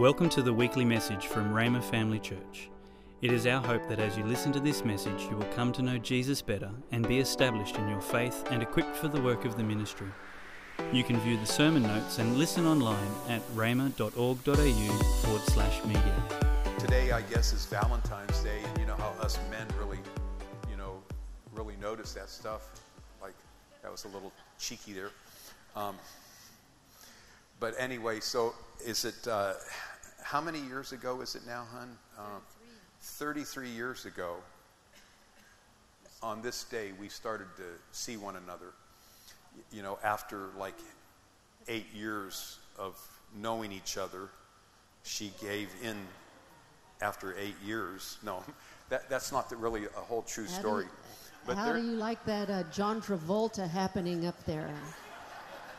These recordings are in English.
Welcome to the weekly message from Rhema Family Church. It is our hope that as you listen to this message, you will come to know Jesus better and be established in your faith and equipped for the work of the ministry. You can view the sermon notes and listen online at rhema.org.au forward slash media. Today, I guess, is Valentine's Day, and you know how us men really, you know, really notice that stuff. Like, that was a little cheeky there. Um, but anyway, so is it, uh, how many years ago is it now, hun? Um, 33 years ago, on this day, we started to see one another. You know, after like eight years of knowing each other, she gave in after eight years. No, that, that's not the, really a whole true How do story. you- But How there- do you like that uh, John Travolta happening up there?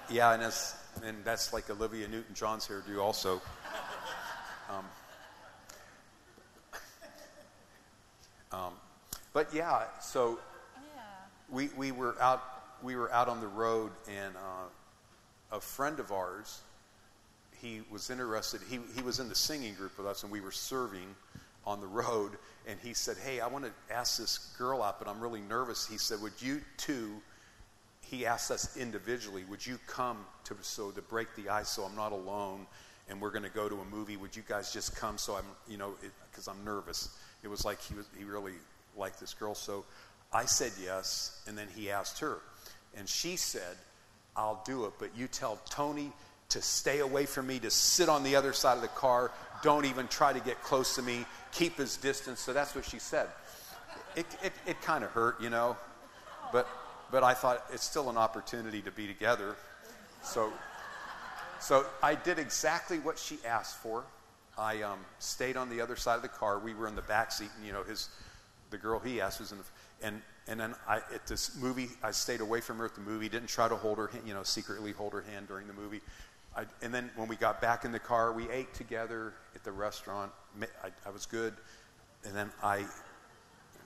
Yeah, and that's and that's like Olivia Newton-John's hairdo also. Um, um, but yeah, so we we were out we were out on the road, and uh, a friend of ours, he was interested. He he was in the singing group with us, and we were serving on the road. And he said, "Hey, I want to ask this girl out, but I'm really nervous." He said, "Would you two?" he asked us individually, "Would you come to so to break the ice so I'm not alone, and we're going to go to a movie? Would you guys just come so I'm, you know, because I'm nervous." It was like he was he really liked this girl, so I said yes, and then he asked her, and she said, "I'll do it, but you tell Tony." To stay away from me, to sit on the other side of the car, don't even try to get close to me, keep his distance. So that's what she said. It, it, it kind of hurt, you know, but but I thought it's still an opportunity to be together. So, so I did exactly what she asked for. I um, stayed on the other side of the car. We were in the back seat, and you know, his the girl he asked was in the and and then I at this movie I stayed away from her at the movie. Didn't try to hold her, you know, secretly hold her hand during the movie. I, and then when we got back in the car, we ate together at the restaurant. I, I was good, and then I.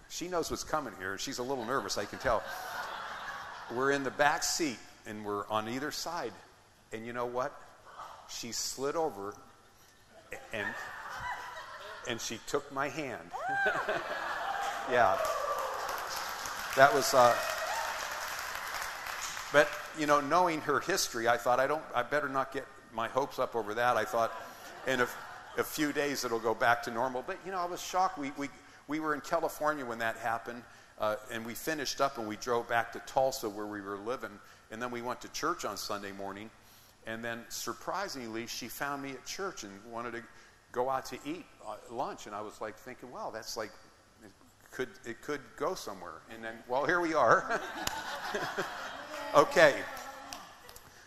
She knows what's coming here. She's a little nervous. I can tell we're in the back seat and we're on either side. And you know what? She slid over and and she took my hand. yeah. That was uh but you know, knowing her history, I thought I don't I better not get my hopes up over that. I thought in a, a few days it'll go back to normal. But you know, I was shocked. We we we were in California when that happened. Uh, and we finished up and we drove back to Tulsa where we were living. And then we went to church on Sunday morning. And then surprisingly, she found me at church and wanted to go out to eat uh, lunch. And I was like thinking, wow, that's like, it could, it could go somewhere. And then, well, here we are. okay.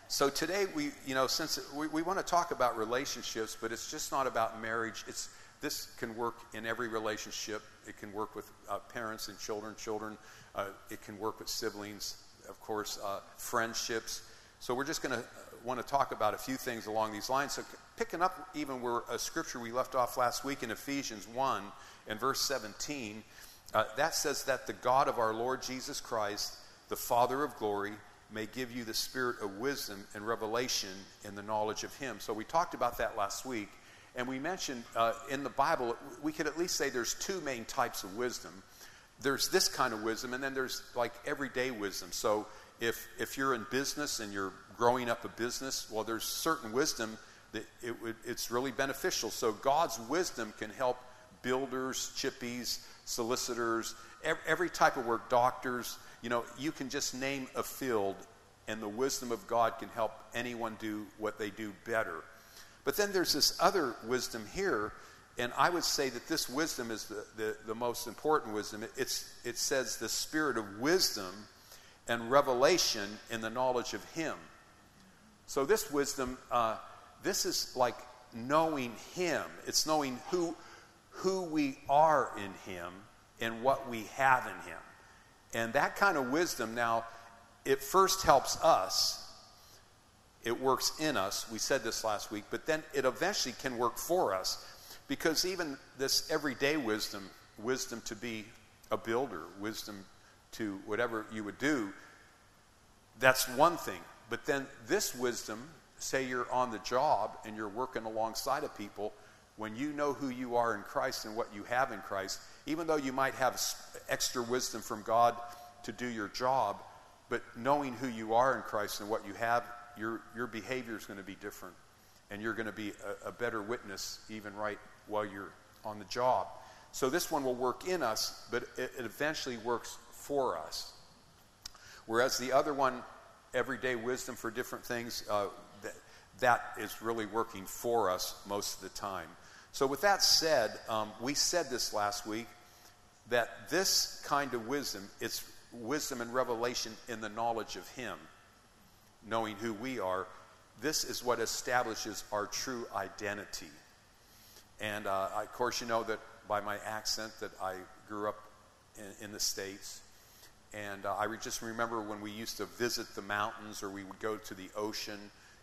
So today we, you know, since we, we want to talk about relationships, but it's just not about marriage. It's this can work in every relationship. It can work with uh, parents and children, children. Uh, it can work with siblings, of course, uh, friendships. So we're just going to want to talk about a few things along these lines. So picking up even where a scripture we left off last week in Ephesians 1 and verse 17, uh, that says that the God of our Lord Jesus Christ, the Father of glory, may give you the spirit of wisdom and revelation in the knowledge of Him. So we talked about that last week. And we mentioned uh, in the Bible, we could at least say there's two main types of wisdom. There's this kind of wisdom, and then there's like everyday wisdom. So if, if you're in business and you're growing up a business, well, there's certain wisdom that it would, it's really beneficial. So God's wisdom can help builders, chippies, solicitors, every, type of work, doctors. You know, you can just name a field, and the wisdom of God can help anyone do what they do better. But then there's this other wisdom here, and I would say that this wisdom is the, the, the most important wisdom. It, it's, it says the spirit of wisdom and revelation in the knowledge of Him. So this wisdom, uh, this is like knowing Him. It's knowing who, who we are in Him and what we have in Him. And that kind of wisdom now, it first helps us it works in us. We said this last week, but then it eventually can work for us because even this everyday wisdom, wisdom to be a builder, wisdom to whatever you would do, that's one thing. But then this wisdom say you're on the job and you're working alongside of people, when you know who you are in Christ and what you have in Christ, even though you might have extra wisdom from God to do your job, but knowing who you are in Christ and what you have, your, your behavior is going to be different. And you're going to be a, a better witness even right while you're on the job. So this one will work in us, but it, it eventually works for us. Whereas the other one, everyday wisdom for different things, uh, that, that is really working for us most of the time. So, with that said, um, we said this last week that this kind of wisdom, it's wisdom and revelation in the knowledge of Him, knowing who we are. This is what establishes our true identity. And uh, of course, you know that by my accent that I grew up in, in the States. And uh, I just remember when we used to visit the mountains or we would go to the ocean.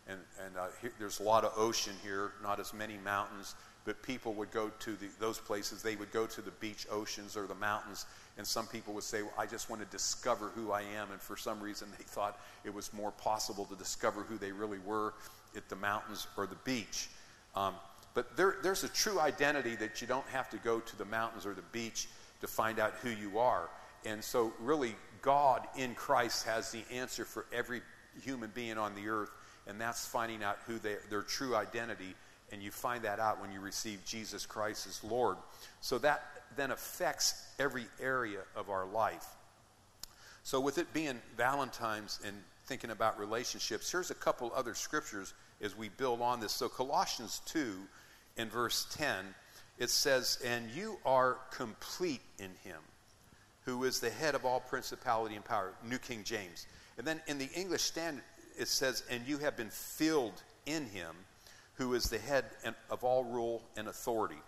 And, and uh, here, there's a lot of ocean here, not as many mountains, but people would go to the, those places. They would go to the beach oceans or the mountains. And some people would say, well, I just want to discover who I am. And for some reason, they thought it was more possible to discover who they really were at the mountains or the beach. Um, but there, there's a true identity that you don't have to go to the mountains or the beach to find out who you are. And so, really, God in Christ has the answer for every human being on the earth, and that's finding out who they, their true identity. And you find that out when you receive Jesus Christ as Lord. So that then affects every area of our life. So, with it being Valentine's and thinking about relationships, here's a couple other scriptures as we build on this. So, Colossians 2 in verse 10, it says, And you are complete in him, who is the head of all principality and power. New King James. And then in the English Standard, it says, And you have been filled in him, who is the head of all rule and authority.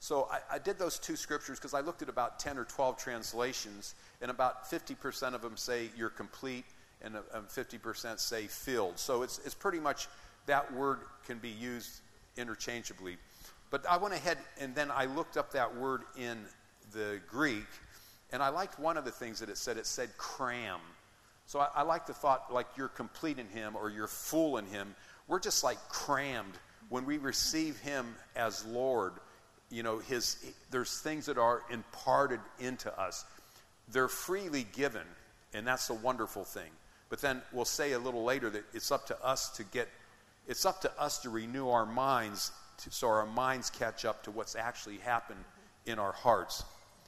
So I, I did those two scriptures because I looked at about 10 or 12 translations, and about 50% of them say you're complete, and 50% uh, say filled. So it's, it's pretty much that word can be used interchangeably. But I went ahead and then I looked up that word in the Greek, and I liked one of the things that it said. It said cram. So I, I like the thought like you're complete in Him or you're full in Him. We're just like crammed when we receive Him as Lord. You know, His there's things that are imparted into us. They're freely given, and that's a wonderful thing. But then we'll say a little later that it's up to us to get it's up to us to renew our minds to, so our minds catch up to what's actually happened in our hearts.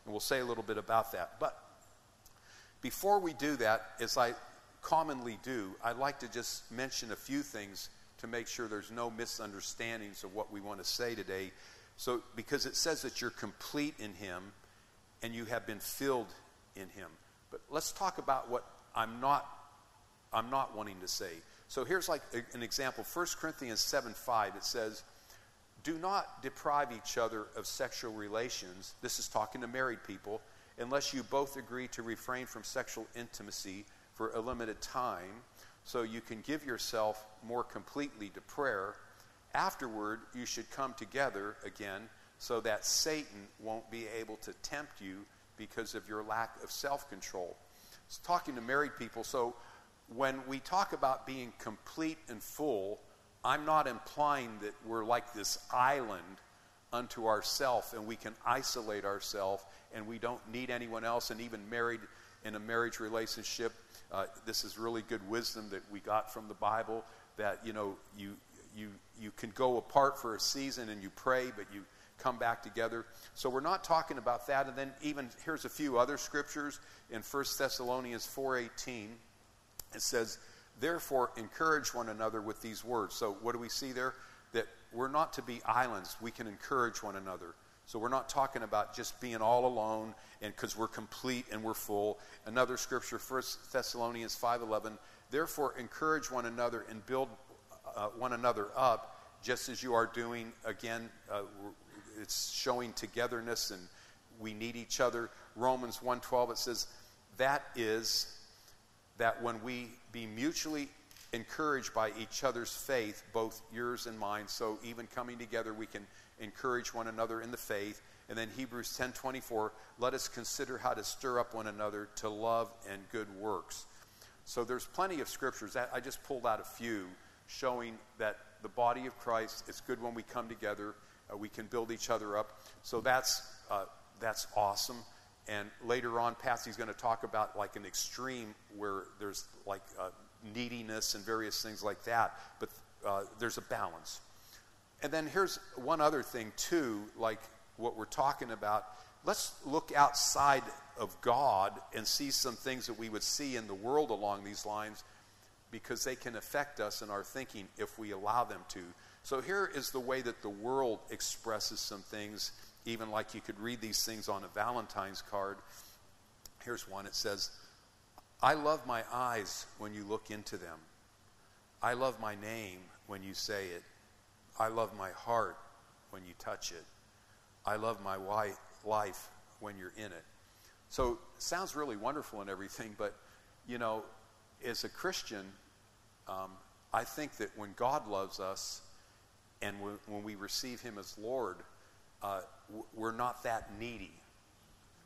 And we'll say a little bit about that. But before we do that, as I commonly do, I'd like to just mention a few things to make sure there's no misunderstandings of what we want to say today. So, because it says that you're complete in Him and you have been filled in Him. But let's talk about what I'm not, I'm not wanting to say. So here's like an example 1 Corinthians 7 5, it says, Do not deprive each other of sexual relations. This is talking to married people, unless you both agree to refrain from sexual intimacy for a limited time, so you can give yourself more completely to prayer. Afterward, you should come together again so that Satan won't be able to tempt you because of your lack of self control. It's talking to married people, so when we talk about being complete and full, I'm not implying that we're like this island unto ourselves and we can isolate ourselves and we don't need anyone else. And even married in a marriage relationship, uh, this is really good wisdom that we got from the Bible that you know you you you can go apart for a season and you pray, but you come back together. So we're not talking about that. And then even here's a few other scriptures in 1 Thessalonians 4:18 it says, Therefore, encourage one another with these words. So, what do we see there? That we're not to be islands. We can encourage one another. So, we're not talking about just being all alone and because we're complete and we're full. Another scripture, 1 Thessalonians 5.11, Therefore, encourage one another and build uh, one another up, just as you are doing. Again, uh, it's showing togetherness and we need each other. Romans 1.12, it says, That is that when we be mutually encouraged by each other's faith, both yours and mine, so even coming together, we can encourage one another in the faith. And then Hebrews 10:24, let us consider how to stir up one another to love and good works. So there's plenty of scriptures. I just pulled out a few showing that the body of Christ, it's good when we come together, uh, we can build each other up. So that's, uh, that's awesome. And later on, Patsy's going to talk about like an extreme where there's like uh, neediness and various things like that. But uh, there's a balance. And then here's one other thing, too, like what we're talking about. Let's look outside of God and see some things that we would see in the world along these lines because they can affect us in our thinking if we allow them to. So here is the way that the world expresses some things, even like you could read these things on a Valentine's card. Here's one it says, I love my eyes when you look into them. I love my name when you say it. I love my heart when you touch it. I love my wife, life when you're in it. So sounds really wonderful and everything, but you know, as a Christian, um, I think that when God loves us and when we receive Him as Lord, uh, we're not that needy.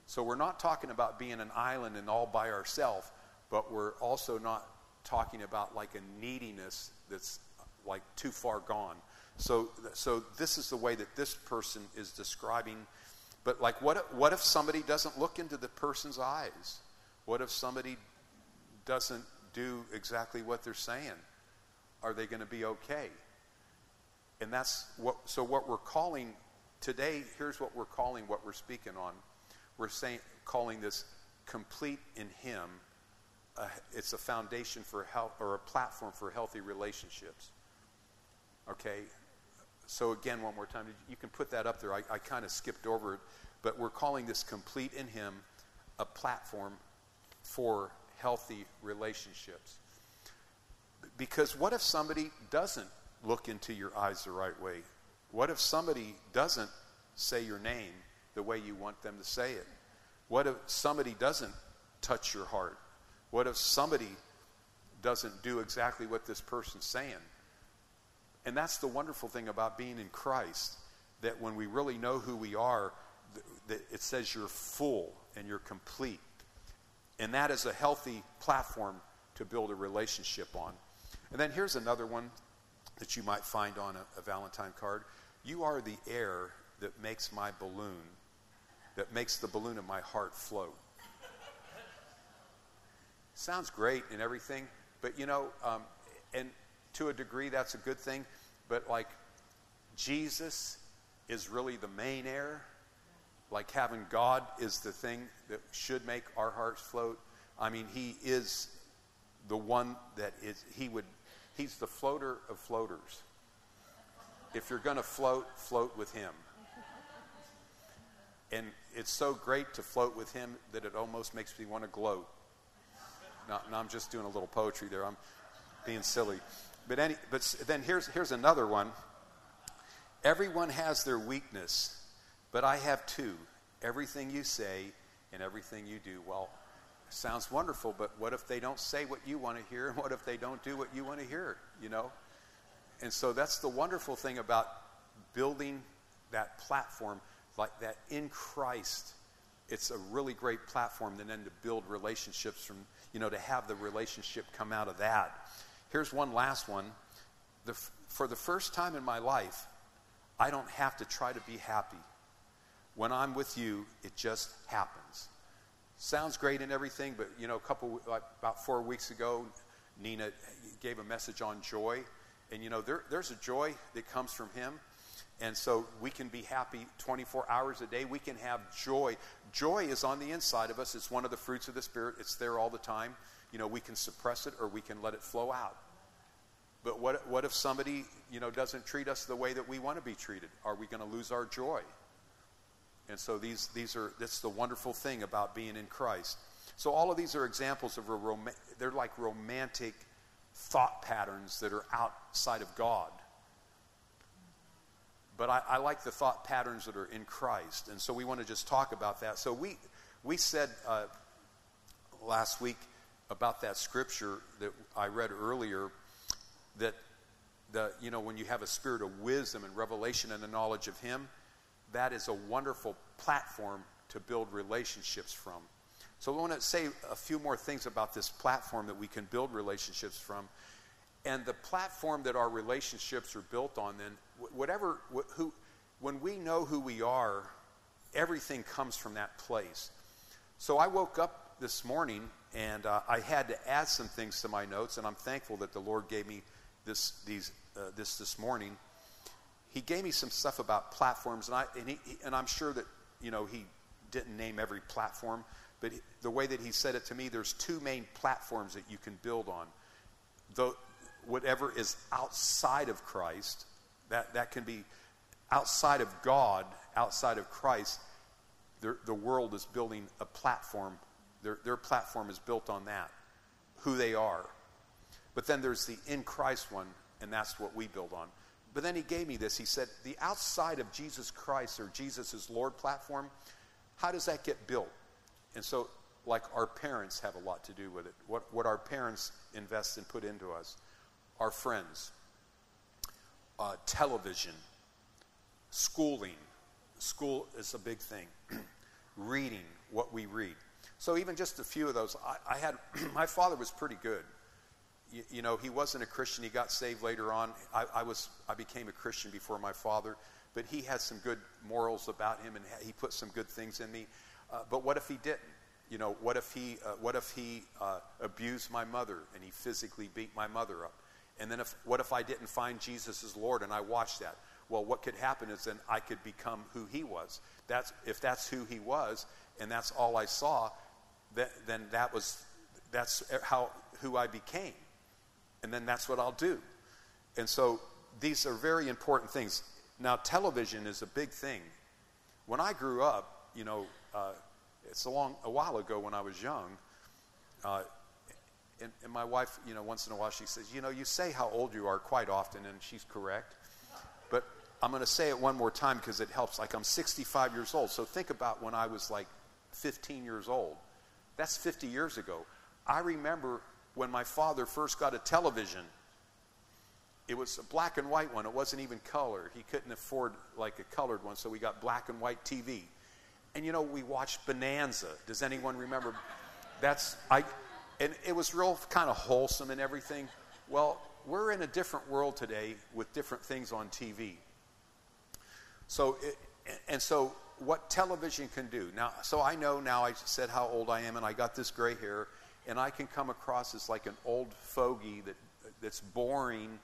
So we're not talking about being an island and all by ourselves, but we're also not talking about like a neediness that's uh, like too far gone. So, so this is the way that this person is describing. But like, what what if somebody doesn't look into the person's eyes? What if somebody doesn't do exactly what they're saying? Are they going to be okay? And that's what. So what we're calling today. Here's what we're calling what we're speaking on. We're saying calling this complete in Him. Uh, it's a foundation for health or a platform for healthy relationships. Okay, so again, one more time, you can put that up there. I, I kind of skipped over it, but we're calling this complete in Him a platform for healthy relationships. Because what if somebody doesn't look into your eyes the right way? What if somebody doesn't say your name the way you want them to say it? What if somebody doesn't touch your heart? What if somebody doesn't do exactly what this person's saying? And that's the wonderful thing about being in Christ, that when we really know who we are, that it says you're full and you're complete. And that is a healthy platform to build a relationship on. And then here's another one that you might find on a, a Valentine card. You are the air that makes my balloon, that makes the balloon of my heart float. Sounds great and everything, but you know, um, and to a degree, that's a good thing. But like Jesus is really the main air, like having God is the thing that should make our hearts float. I mean, He is the one that is, He would, He's the floater of floaters. If you're going to float, float with Him. And it's so great to float with Him that it almost makes me want to gloat. Now, I'm just doing a little poetry there. I'm being silly. But, any, but then here's, here's another one. Everyone has their weakness, but I have two everything you say and everything you do. Well, sounds wonderful, but what if they don't say what you want to hear? What if they don't do what you want to hear? You know? And so that's the wonderful thing about building that platform like that in Christ. It's a really great platform then to build relationships from, you know, to have the relationship come out of that. Here's one last one. The, for the first time in my life, I don't have to try to be happy. When I'm with you, it just happens. Sounds great and everything, but you know, a couple like about four weeks ago, Nina gave a message on joy, and you know, there, there's a joy that comes from Him, and so we can be happy 24 hours a day. We can have joy. Joy is on the inside of us. It's one of the fruits of the Spirit. It's there all the time you know, we can suppress it or we can let it flow out. But what, what if somebody, you know, doesn't treat us the way that we want to be treated? Are we going to lose our joy? And so these, these are, that's the wonderful thing about being in Christ. So all of these are examples of a rom- they're like romantic thought patterns that are outside of God. But I, I like the thought patterns that are in Christ. And so we want to just talk about that. So we, we said uh, last week about that scripture that I read earlier that the you know when you have a spirit of wisdom and revelation and the knowledge of him that is a wonderful platform to build relationships from so i want to say a few more things about this platform that we can build relationships from And the platform that our relationships are built on, then, whatever, wh- who, when we know who we are, everything comes from that place. So I woke up this morning and uh, I had to add some things to my notes, and I'm thankful that the Lord gave me this, these, uh, this this morning. He gave me some stuff about platforms, and, I, and, he, and I'm sure that, you know, he didn't name every platform, but the way that he said it to me, there's two main platforms that you can build on. The, whatever is outside of Christ, that, that can be outside of God, outside of Christ, the, the world is building a platform. Their, their platform is built on that, who they are. But then there's the in Christ one, and that's what we build on. But then he gave me this. He said, the outside of Jesus Christ or Jesus' Lord platform, how does that get built? And so, like our parents have a lot to do with it. What, what our parents invest and put into us, our friends, uh, television, schooling. School is a big thing. Reading, what we read. So, even just a few of those, I, I had, my father was pretty good. You, you, know, he wasn't a Christian. He got saved later on. I, I, was, I became a Christian before my father, but he had some good morals about him and he put some good things in me. Uh, but what if he didn't? You know, what if he, uh, what if he uh, abused my mother and he physically beat my mother up? And then if, what if I didn't find Jesus as Lord and I watched that? Well, what could happen is then I could become who he was. That's, if that's who he was and that's all I saw, that, then that was, that's how, who I became. And then that's what I'll do. And so these are very important things. Now, television is a big thing. When I grew up, you know, uh, it's a long a while ago when I was young. Uh, and, and, my wife, you know, once in a while she says, you know, you say how old you are quite often, and she's correct. But I'm going to say it one more time because it helps. Like I'm 65 years old, so think about when I was like 15 years old. That's 50 years ago. I remember when my father first got a television. It was a black and white one. It wasn't even color. He couldn't afford like a colored one, so we got black and white TV. And you know, we watched Bonanza. Does anyone remember? That's I and it was real kind of wholesome and everything. Well, we're in a different world today with different things on TV. So, it, and so what television can do. Now, so I know now I said how old I am and I got this gray hair and I can come across as like an old fogey that that's boring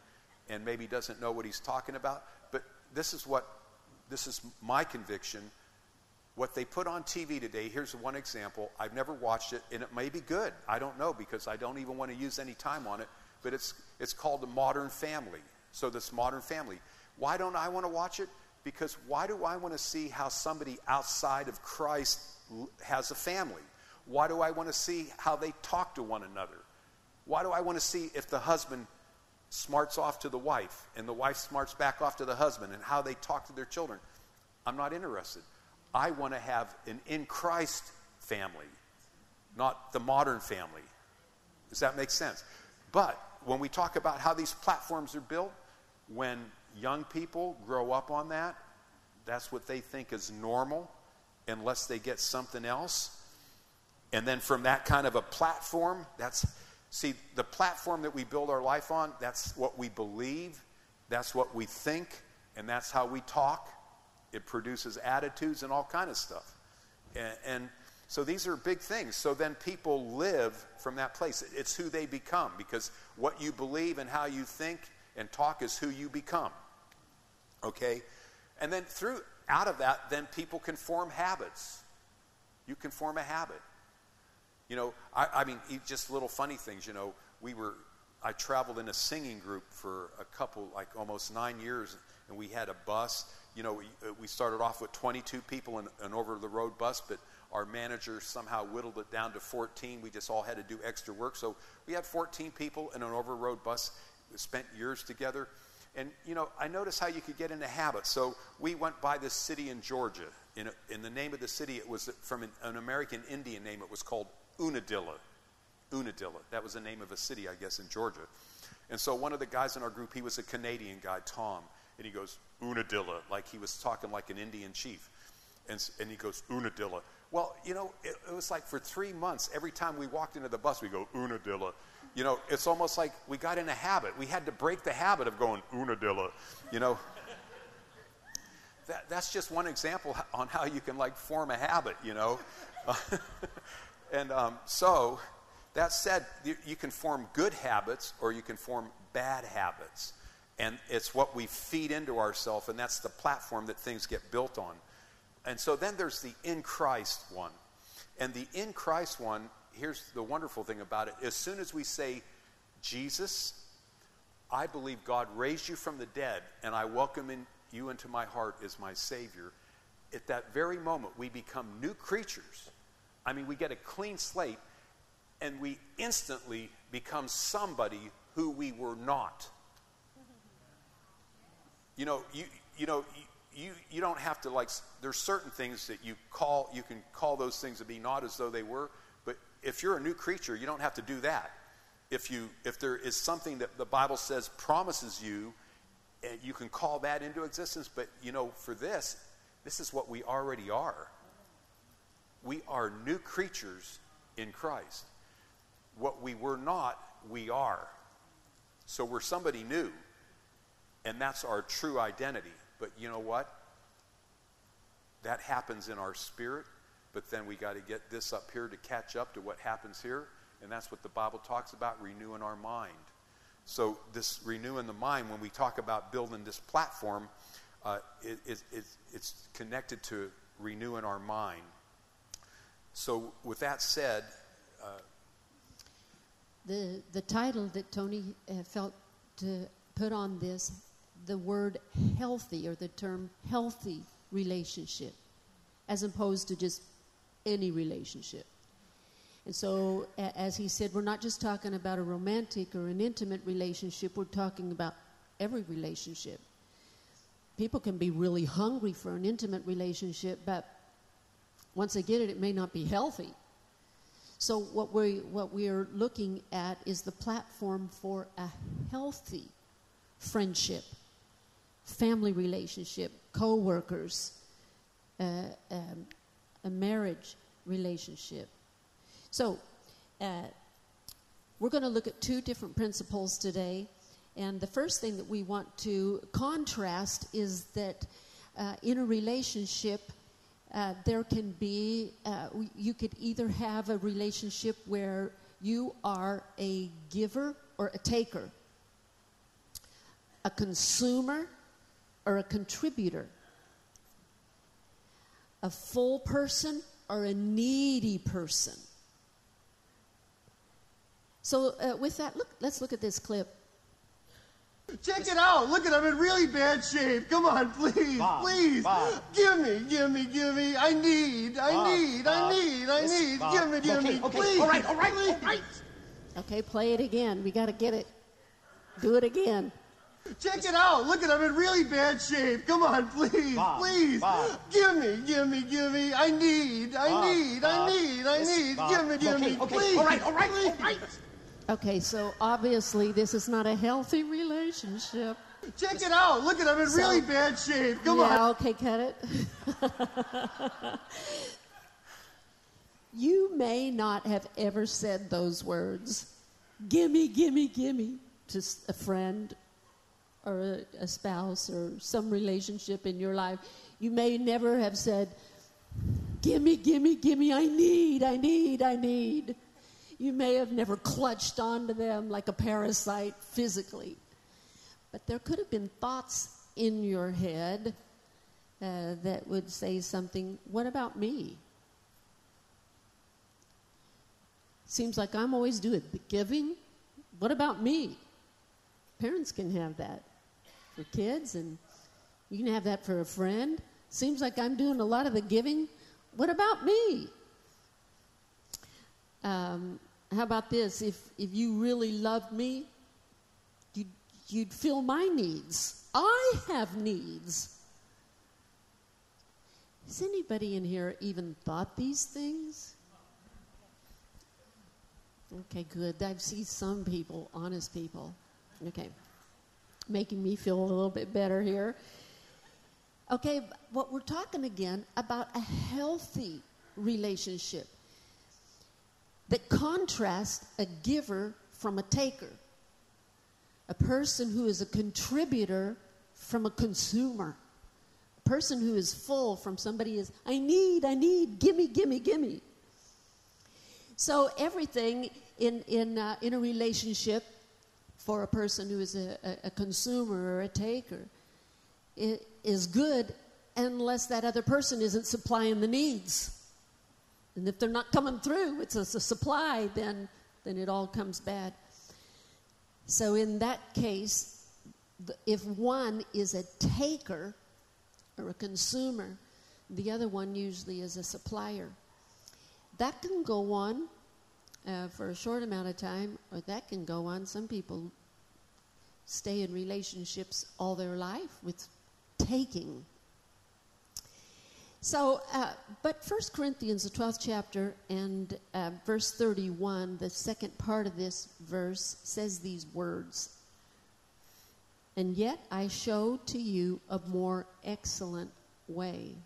and maybe doesn't know what he's talking about, but this is what this is my conviction what they put on TV today, here's one example. I've never watched it, and it may be good. I don't know because I don't even want to use any time on it. But it's, it's called The Modern Family. So, this Modern Family. Why don't I want to watch it? Because why do I want to see how somebody outside of Christ has a family? Why do I want to see how they talk to one another? Why do I want to see if the husband smarts off to the wife and the wife smarts back off to the husband and how they talk to their children? I'm not interested. I want to have an in Christ family, not the modern family. Does that make sense? But when we talk about how these platforms are built, when young people grow up on that, that's what they think is normal unless they get something else. And then from that kind of a platform, that's, see, the platform that we build our life on, that's what we believe, that's what we think, and that's how we talk. It produces attitudes and all kind of stuff. And, and so these are big things. So then people live from that place. It's who they become because what you believe and how you think and talk is who you become. Okay? And then through out of that, then people can form habits. You can form a habit. You know, I, I mean, just little funny things. You know, we were, I traveled in a singing group for a couple, like almost nine years, and we had a bus, you know, we, uh, we started off with 22 people in an over the road bus, but our manager somehow whittled it down to 14. We just all had to do extra work. So we had 14 people in an over road bus. We spent years together. And, you know, I noticed how you could get into habits. So we went by this city in Georgia. In, a, in the name of the city, it was from an, an American Indian name. It was called Unadilla. Unadilla. That was the name of a city, I guess, in Georgia. And so one of the guys in our group, he was a Canadian guy, Tom. And he goes, Unadilla, like he was talking like an Indian chief. And, and he goes, Unadilla. Well, you know, it, it, was like for three months, every time we walked into the bus, we go, Unadilla. You know, it's almost like we got in a habit. We had to break the habit of going unadilla, you know. That, that's just one example on how you can like form a habit, you know. and um, so, that said, you, can form good habits or you can form bad habits. And it's what we feed into ourselves, and that's the platform that things get built on. And so then there's the in Christ one. And the in Christ one, here's the wonderful thing about it. As soon as we say, Jesus, I believe God raised you from the dead, and I welcome in, you into my heart as my Savior, at that very moment, we become new creatures. I mean, we get a clean slate, and we instantly become somebody who we were not. You know, you, you know, you, you, you don't have to like, there's certain things that you call, you can call those things to be not as though they were, but if you're a new creature, you don't have to do that. If you, if there is something that the Bible says promises you, eh, you can call that into existence, but you know, for this, this is what we already are. We are new creatures in Christ. What we were not, we are. So we're somebody new. And that's our true identity. But you know what? That happens in our spirit, but then we got to get this up here to catch up to what happens here. And that's what the Bible talks about renewing our mind. So, this renewing the mind, when we talk about building this platform, uh, it, it, it, it's connected to renewing our mind. So, with that said, uh, the the title that Tony uh, felt to put on this the word healthy or the term healthy relationship as opposed to just any relationship. And so, as he said, we're not just talking about a romantic or an intimate relationship, we're talking about every relationship. People can be really hungry for an intimate relationship, but once they get it, it may not be healthy. So, what we, what we are looking at is the platform for a healthy friendship, family relationship, co workers, uh, um, a marriage relationship. So, uh, we're going to look at two different principles today. And the first thing that we want to contrast is that uh, in a relationship, uh, there can be, uh, you could either have a relationship where you are a giver or a taker, a consumer or a contributor, a full person or a needy person. So, uh, with that, look, let's look at this clip. Check it out. Look at I'm in really bad shape. Come on, please, Bob, please. Bob. Give me, give me, give me. I need, I Bob, need, Bob. I need, I need. Bob. Give me, give Okay, me, okay, please. all right, all right, please. all right. Okay, play it again. We got to get it. Do it again. Check it out. Look at I'm in really bad shape. Come on, please, Bob, please. Bob. Give me, give me, give me. I need, I Bob, need, Bob. I need, I need. Bob. Give me, give okay, me, okay, please. all right, all right, please. all right. Okay, so obviously this is not a healthy relationship. Check it out. Look at I'm in So- really bad shape. Come on. yeah, okay, cut it. you may not have ever said those words, gimme, gimme, gimme, to a friend or a, a spouse or some relationship in your life. You may never have said, gimme, gimme, gimme, I need, I need, I need. You may have never clutched onto them like a parasite physically. But there could have been thoughts in your head uh, that would say something, What about me? Seems like I'm always doing the giving. What about me? Parents can have that for kids, and you can have that for a friend. Seems like I'm doing a lot of the giving. What about me? Um, how about this? If, if you really loved me, you'd, you'd fill my needs. I have needs. Has anybody in here even thought these things? Okay, good. I've seen some people, honest people. Okay. Making me feel a little bit better here. Okay, what we're talking again about a healthy relationship that contrast a giver from a taker, a person who is a contributor from a consumer, a person who is full from somebody is, I need, I need, gimme, gimme, gimme. So everything in, in, uh, in a relationship for a person who is a, a, a consumer or a taker is good unless that other person isn't supplying the needs. And if they're not coming through, it's a, a supply, then, then it all comes bad. So in that case, if one is a taker or a consumer, the other one usually is a supplier. That can go on uh, for a short amount of time, or that can go on. Some people stay in relationships all their life with taking. So, uh, but First Corinthians, the 12th chapter, and uh, verse 31, the second part of this verse says these words And yet I show to you a more excellent way.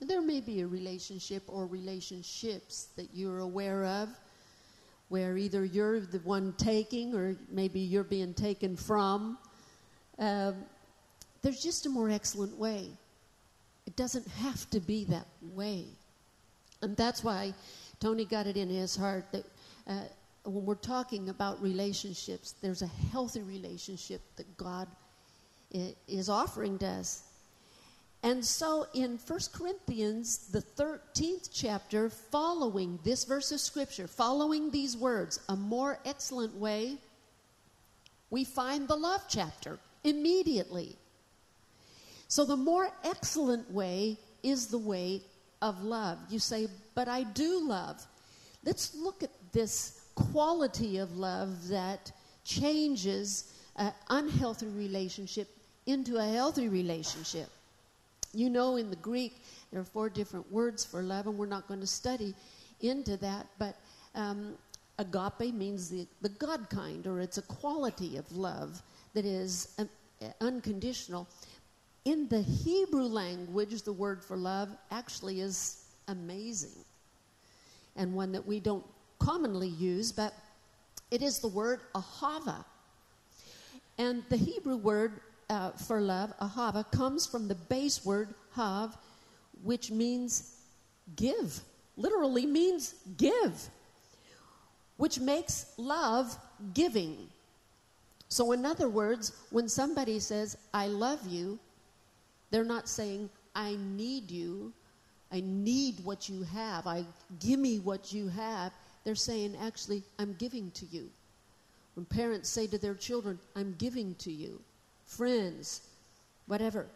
There may be a relationship or relationships that you're aware of where either you're the one taking or maybe you're being taken from. Um, there's just a more excellent way. It doesn't have to be that way. And that's why Tony got it in his heart that uh, when we're talking about relationships, there's a healthy relationship that God is offering to us. And so in 1 Corinthians, the 13th chapter, following this verse of Scripture, following these words, a more excellent way, we find the love chapter immediately. So the more excellent way is the way of love. You say, but I do love. Let's look at this quality of love that changes an unhealthy relationship into a healthy relationship. You know, in the Greek, there are four different words for love, and we're not going to study into that, but um, agape means the, the God kind, or it's a quality of love that is um, unconditional. In the Hebrew language, the word for love actually is amazing, and one that we don't commonly use, but it is the word ahava. And the Hebrew word uh, for love, ahava, comes from the base word hav, which means give. Literally means give, which makes love giving. So, in other words, when somebody says, I love you, they're not saying, I need you. I need what you have. I give me what you have. They're saying, actually, I'm giving to you. When parents say to their children, I'm giving to you friends, whatever.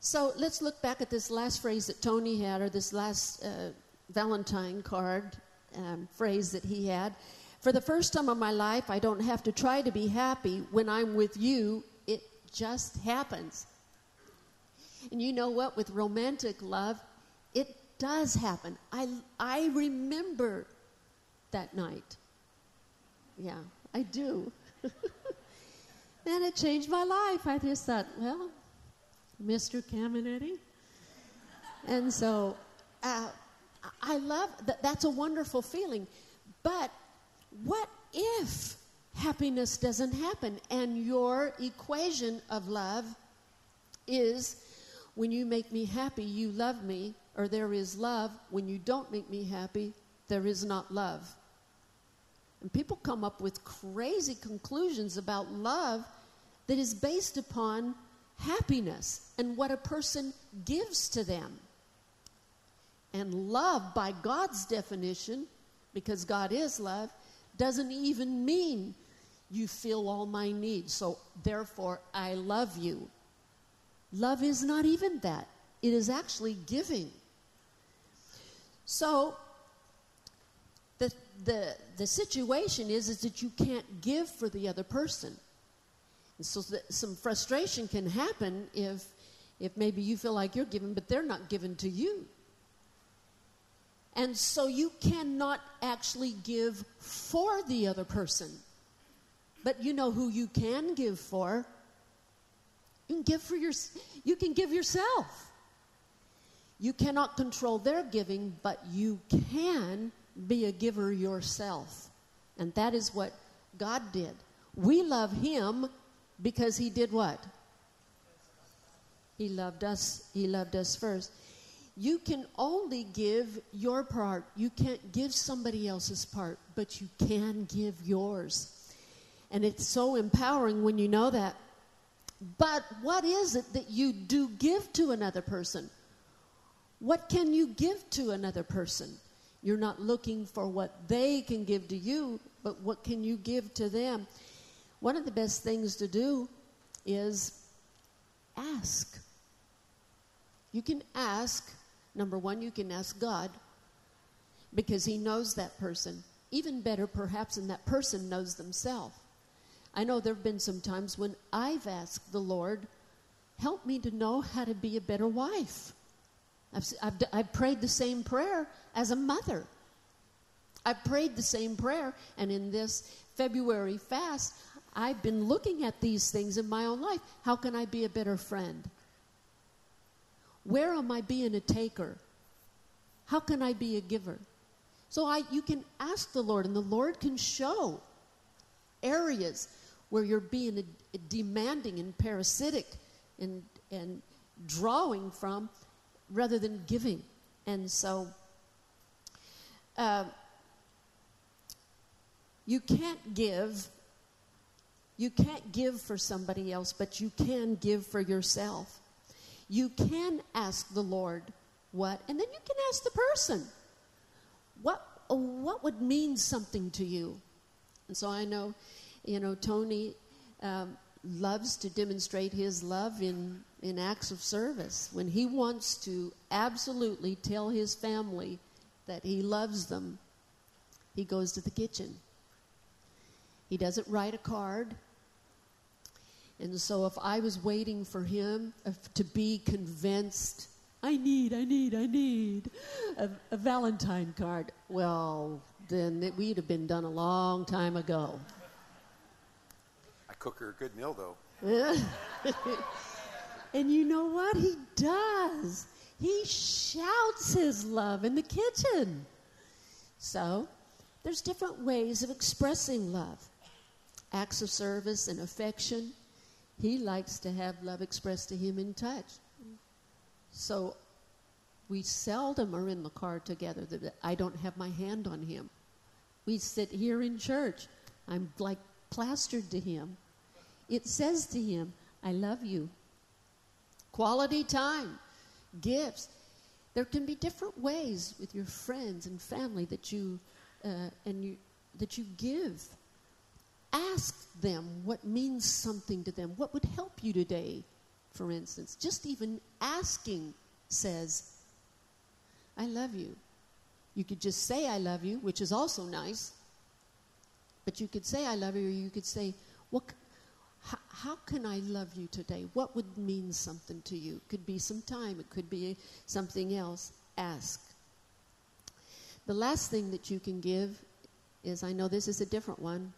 So let's look back at this last phrase that Tony had, or this last uh, Valentine card um, phrase that he had. For the first time in my life, I don't have to try to be happy. When I'm with you, it just happens. And you know what? With romantic love, it does happen. I, I remember that night. Yeah, I do. And it changed my life. I just thought, well, Mr. Caminetti. And so uh, I love that. That's a wonderful feeling. But what if happiness doesn't happen and your equation of love is when you make me happy, you love me, or there is love. When you don't make me happy, there is not love. And people come up with crazy conclusions about love that is based upon happiness and what a person gives to them. And love, by God's definition, because God is love, doesn't even mean you fill all my needs, so therefore I love you. Love is not even that, it is actually giving. So, the, the, the situation is, is that you can't give for the other person. And so some frustration can happen if, if maybe you feel like you're giving, but they're not giving to you. And so you cannot actually give for the other person. But you know who you can give for? You can give for your, you can give yourself. You cannot control their giving, but you can be a giver yourself. And that is what God did. We love Him because He did what? He loved us. He loved us first. You can only give your part. You can't give somebody else's part, but you can give yours. And it's so empowering when you know that. But what is it that you do give to another person? What can you give to another person? You're not looking for what they can give to you, but what can you give to them? One of the best things to do is ask. You can ask, number one, you can ask God because He knows that person. Even better, perhaps, than that person knows themselves. I know there have been some times when I've asked the Lord, help me to know how to be a better wife. I've, I've, I've prayed the same prayer as a mother. I've prayed the same prayer, and in this February fast, I've been looking at these things in my own life. How can I be a better friend? Where am I being a taker? How can I be a giver? So I, you can ask the Lord, and the Lord can show areas where you're being a, demanding and parasitic and, and drawing from rather than giving. And so uh, you can't give. You can't give for somebody else, but you can give for yourself. You can ask the Lord what, and then you can ask the person what, what would mean something to you. And so I know, you know, Tony um, loves to demonstrate his love in, in acts of service. When he wants to absolutely tell his family that he loves them, he goes to the kitchen. He doesn't write a card. And so if I was waiting for him uh, to be convinced, I need, I need, I need a, a Valentine card, well, then it, we'd have been done a long time ago. Cook her a good meal, though. and you know what? He does. He shouts his love in the kitchen. So, there's different ways of expressing love acts of service and affection. He likes to have love expressed to him in touch. So, we seldom are in the car together that I don't have my hand on him. We sit here in church. I'm like plastered to him. It says to him, I love you. Quality time, gifts. There can be different ways with your friends and family that you uh, and you that you give. Ask them what means something to them. What would help you today, for instance? Just even asking says, I love you. You could just say, I love you, which is also nice. But you could say, I love you, or you could say, what, how, how can I love you today? What would mean something to you? It could be some time, it could be something else. Ask. The last thing that you can give is I know this is a different one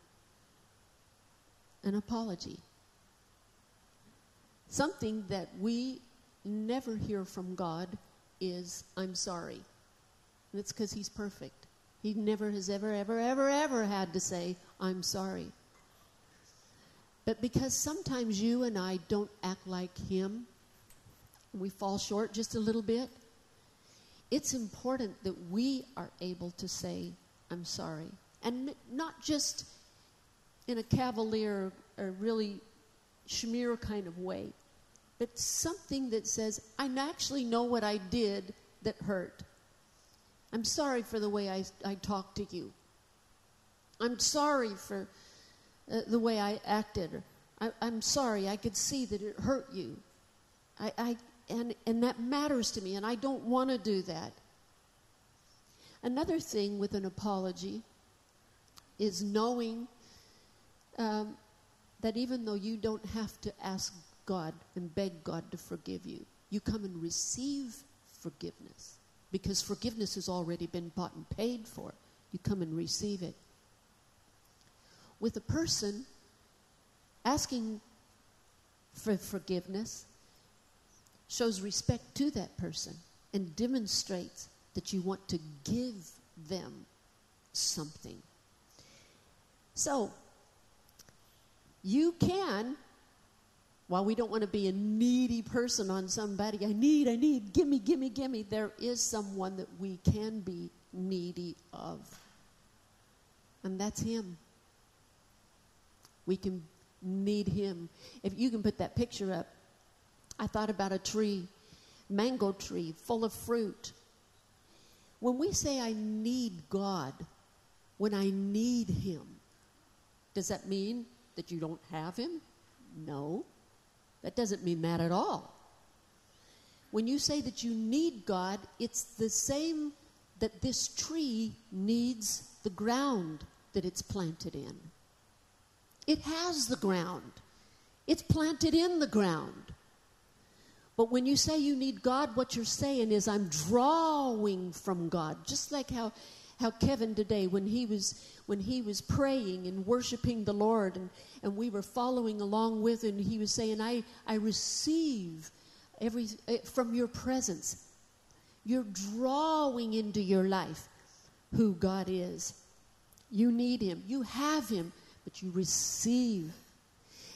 an apology. Something that we never hear from God is, I'm sorry. And it's because He's perfect. He never has ever, ever, ever, ever had to say, I'm sorry. But because sometimes you and I don't act like Him, we fall short just a little bit, it's important that we are able to say, I'm sorry. And not just in a cavalier or really schmear kind of way, but something that says, I actually know what I did that hurt. I'm sorry for the way I, I talked to you. I'm sorry for uh, the way I acted. I, am sorry. I could see that it hurt you. I, I, and, and that matters to me, and I don't want to do that. Another thing with an apology is knowing um, that even though you don't have to ask God and beg God to forgive you. You come and receive forgiveness because forgiveness has already been bought and paid for. You come and receive it. With a person asking for forgiveness shows respect to that person and demonstrates that you want to give them something. So, you can, while we don't want to be a needy person on somebody, I need, I need, gimme, gimme, gimme, there is someone that we can be needy of. And that's Him. We can need Him. If you can put that picture up, I thought about a tree, mango tree, full of fruit. When we say, I need God, when I need Him, does that mean that you don't have Him? No. That doesn't mean that at all. When you say that you need God, it's the same that this tree needs the ground that it's planted in. It has the ground, it's planted in the ground. But when you say you need God, what you're saying is, I'm drawing from God. Just like how, how Kevin today, when he was when he was praying and worshiping the Lord and, and we were following along with him, he was saying, I, I receive every eh, from your presence. You're drawing into your life who God is. You need him. You have him, but you receive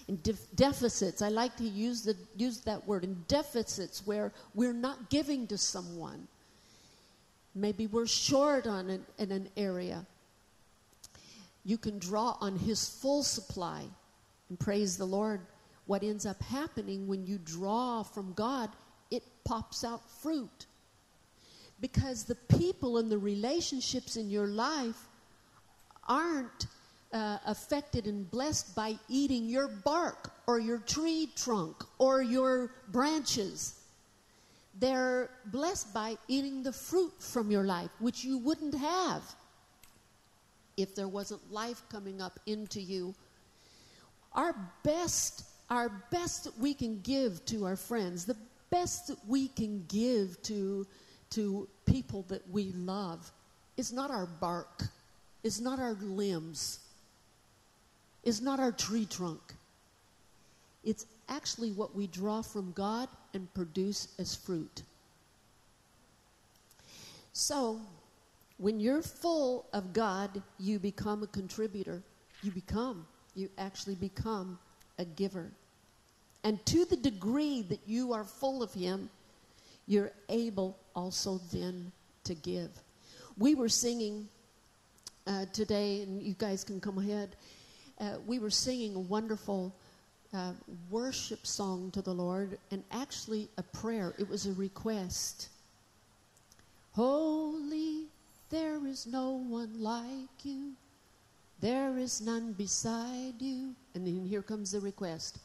in def- deficits. I like to use, the, use that word in deficits where we're not giving to someone. Maybe we're short on an, in an area. You can draw on His full supply and praise the Lord. What ends up happening when you draw from God, it pops out fruit. Because the people and the relationships in your life aren't uh, affected and blessed by eating your bark or your tree trunk or your branches. They're blessed by eating the fruit from your life, which you wouldn't have if there wasn't life coming up into you. Our best, our best that we can give to our friends, the best that we can give to, to people that we love, is not our bark, is not our limbs is not our tree trunk. It's actually what we draw from God and produce as fruit. So, when you're full of God, you become a contributor. You become, you actually become a giver. And to the degree that you are full of Him, you're able also then to give. We were singing uh, today, and you guys can come ahead uh, we were singing a wonderful uh, worship song to the Lord and actually a prayer. It was a request. Holy, there is no one like you. There is none beside you. And then here comes the request.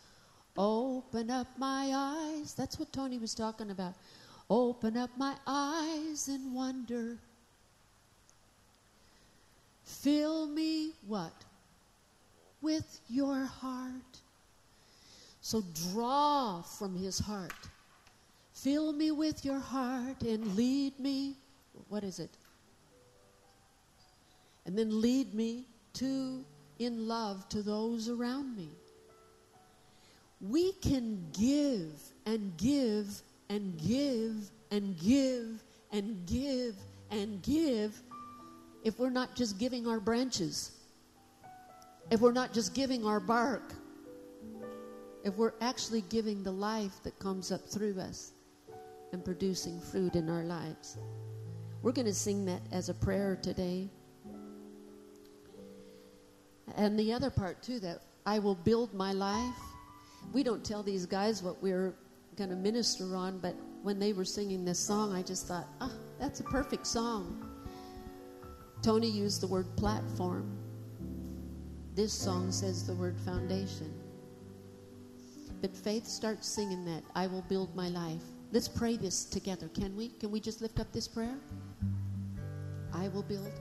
Open up my eyes. That's what Tony was talking about. Open up my eyes in wonder. Fill me what? With your heart. So draw from his heart. Fill me with your heart and lead me. What is it? And then lead me to in love to those around me. We can give and give and give and give and give and give if we're not just giving our branches if we're not just giving our bark, if we're actually giving the life that comes up through us and producing fruit in our lives. We're going to sing that as a prayer today. And the other part, too, that I will build my life. We don't tell these guys what we're going to minister on, but when they were singing this song, I just thought, ah, that's a perfect song. Tony used the word platform. This song says the word foundation. But Faith starts singing that I will build my life. Let's pray this together, can we? Can we just lift up this prayer? I will build.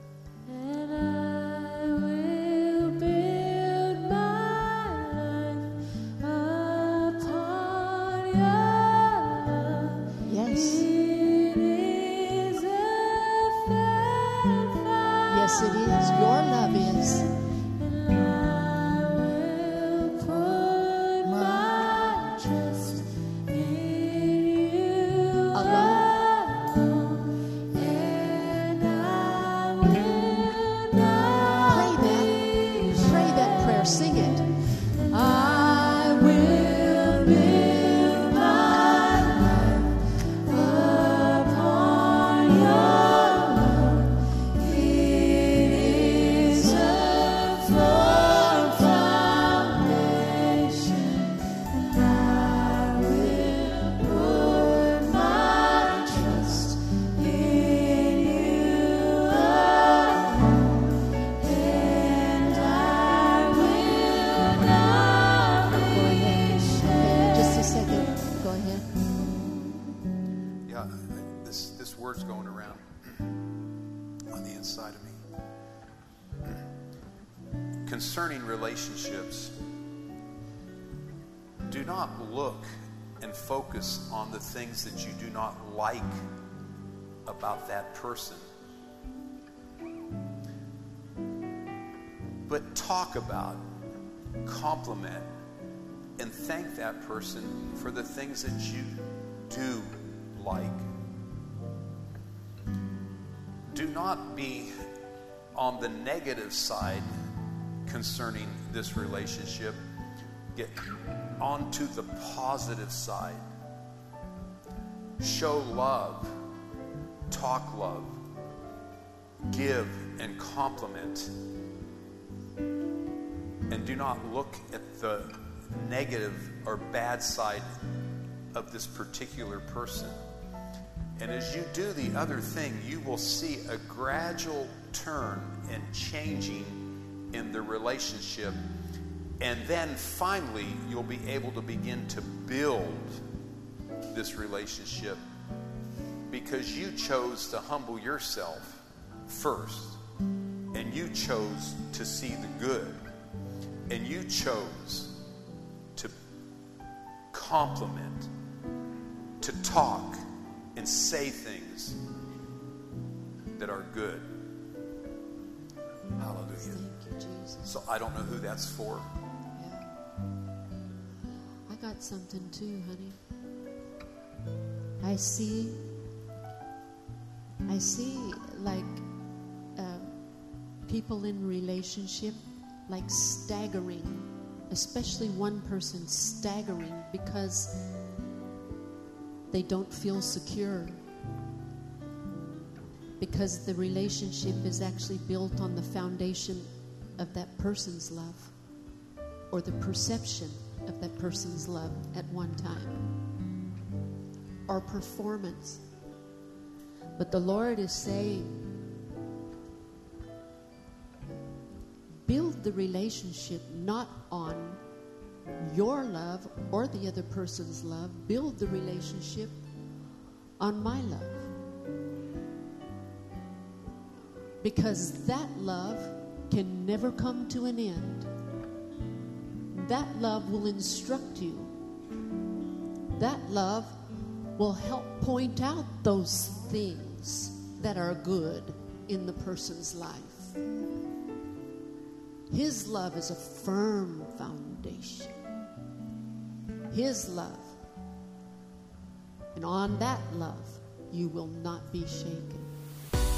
Look and focus on the things that you do not like about that person. But talk about, compliment, and thank that person for the things that you do like. Do not be on the negative side concerning this relationship. Get onto the positive side. Show love, talk love, give and compliment. And do not look at the negative or bad side of this particular person. And as you do the other thing, you will see a gradual turn and changing in the relationship. And then finally, you'll be able to begin to build this relationship because you chose to humble yourself first. And you chose to see the good. And you chose to compliment, to talk, and say things that are good. Hallelujah. Thank you, Jesus. So I don't know who that's for. Got something too, honey. I see, I see like uh, people in relationship like staggering, especially one person staggering because they don't feel secure. Because the relationship is actually built on the foundation of that person's love or the perception of that person's love at one time or performance. But the Lord is saying, build the relationship not on your love or the other person's love, build the relationship on my love. Because that love can never come to an end. That love will instruct you. That love will help point out those things that are good in the person's life. His love is a firm foundation. His love. And on that love, you will not be shaken.